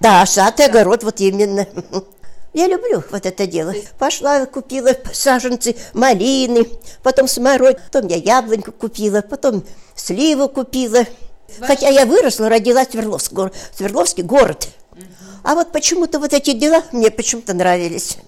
Да, сад и огород вот именно. Я люблю вот это дело. Пошла, купила саженцы малины, потом смородину, потом я яблоньку купила, потом сливу купила. Хотя я выросла, родилась в Свердловске, Свердловский город. А вот почему-то вот эти дела мне почему-то нравились.